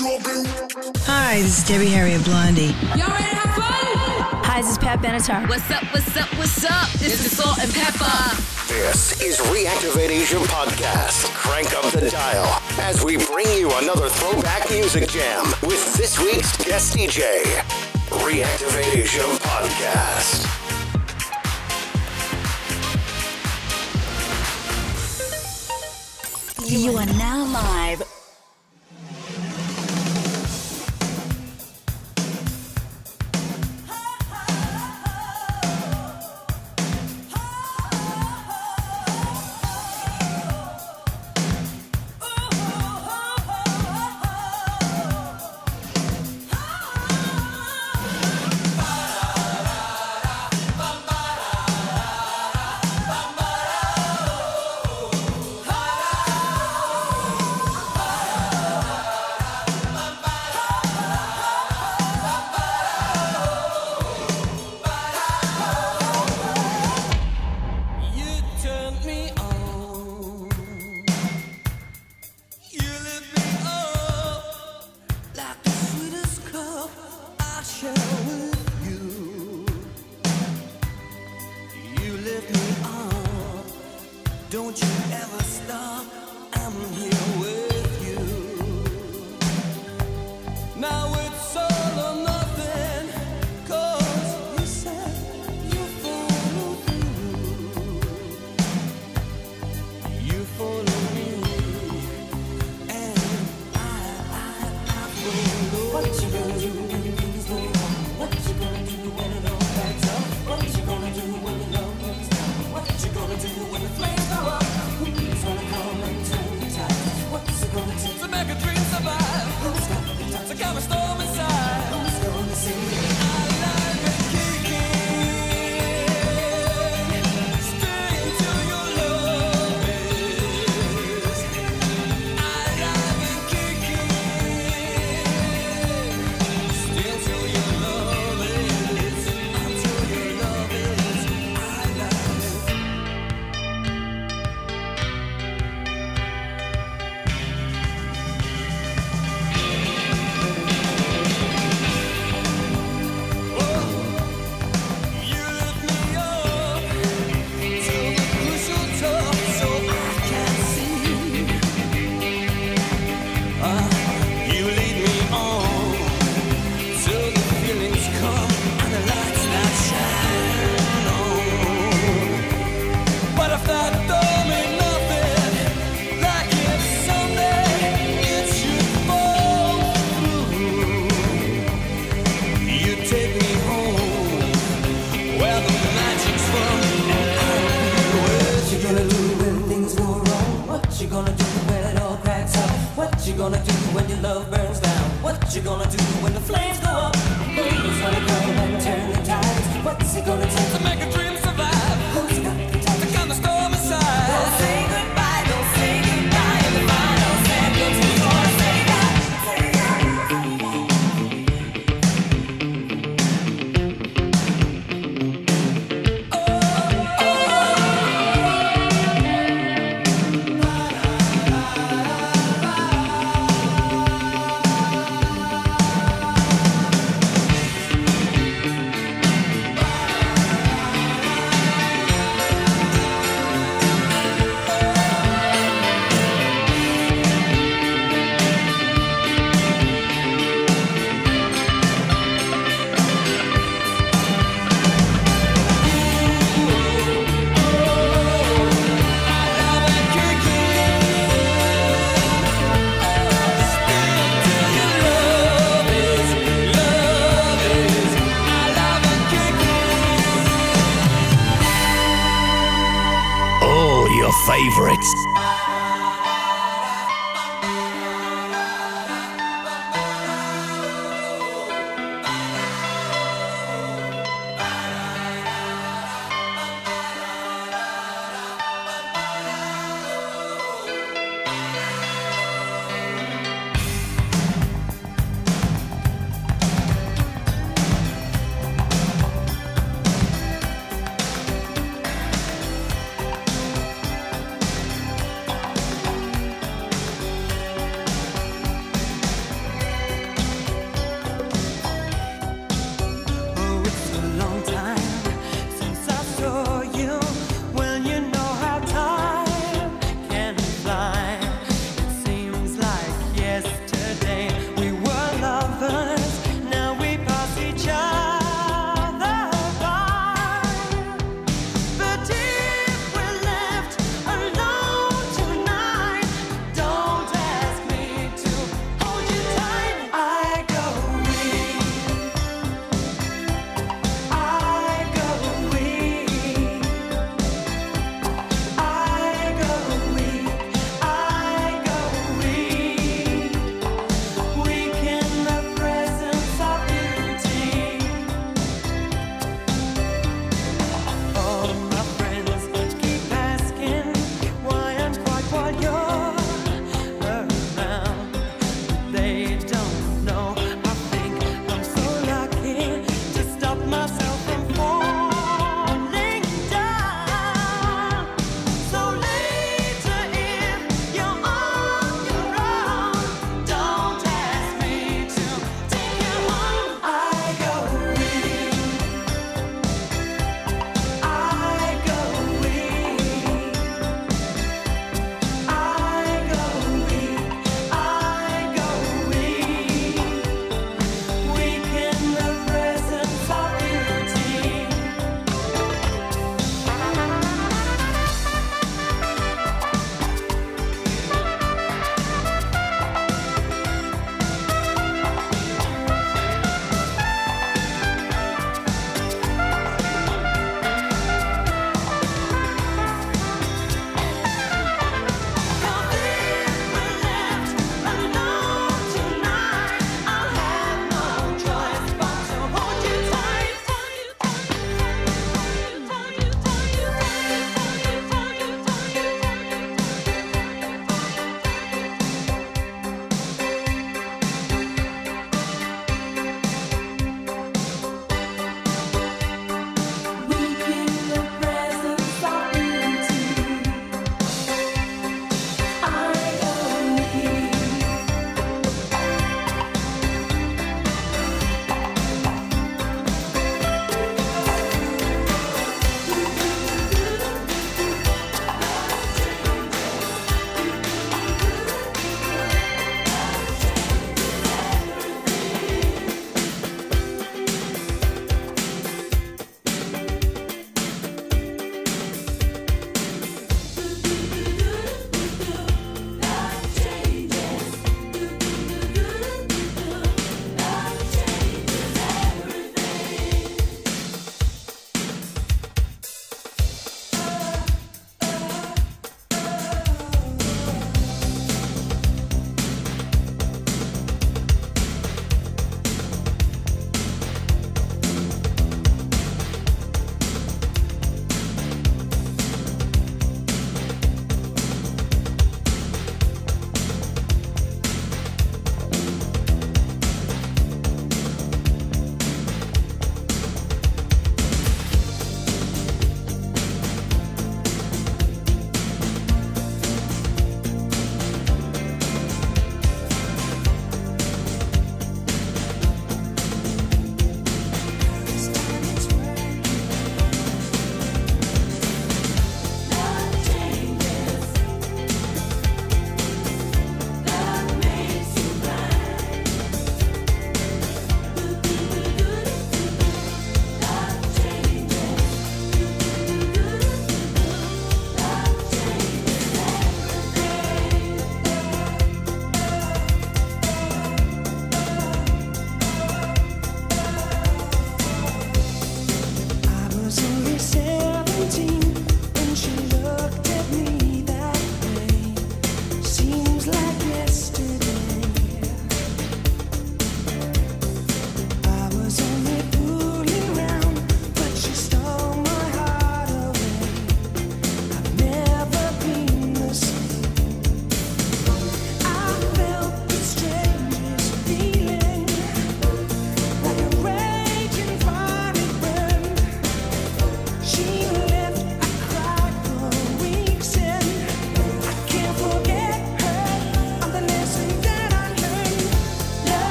Hi, this is Debbie Harry of Blondie. Y'all ready to have fun? Hi, this is Pat Benatar. What's up, what's up, what's up? This, is Salt-N-Pepa. This is Reactivate Asia Podcast. Crank up the dial as we bring you another throwback music jam with this week's guest DJ, Reactivate Your Podcast. You are now live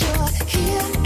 you're here.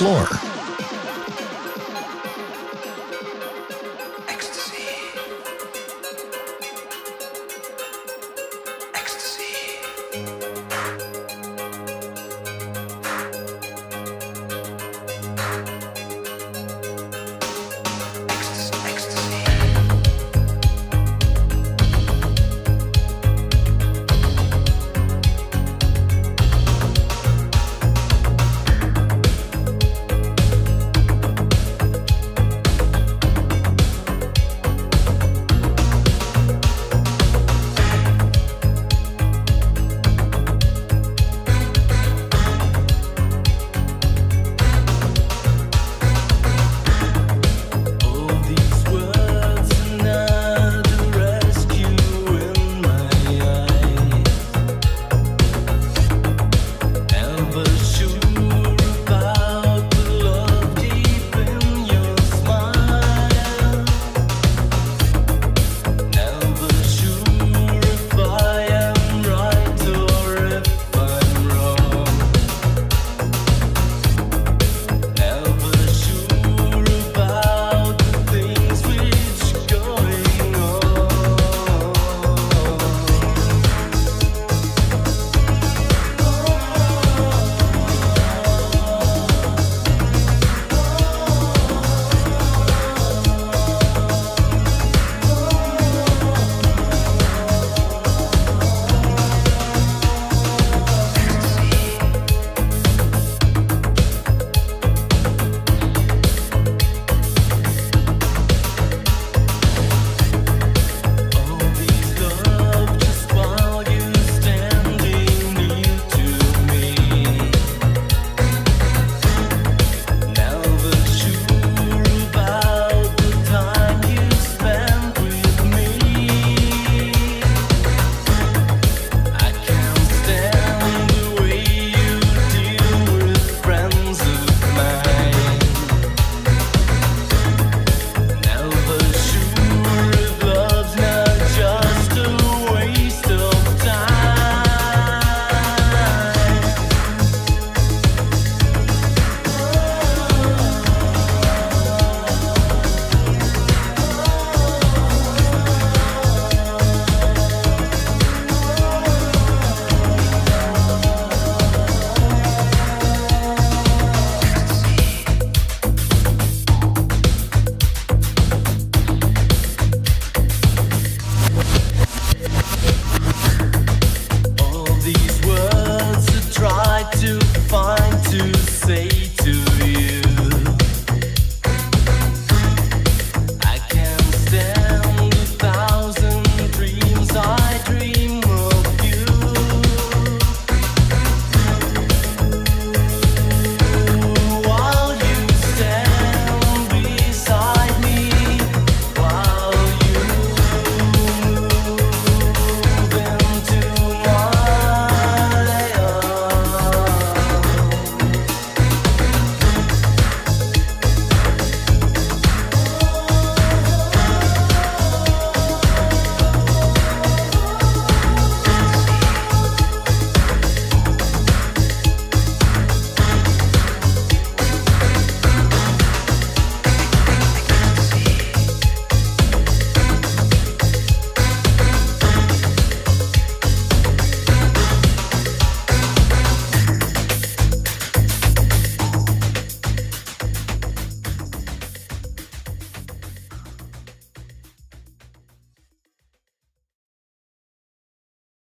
Explore.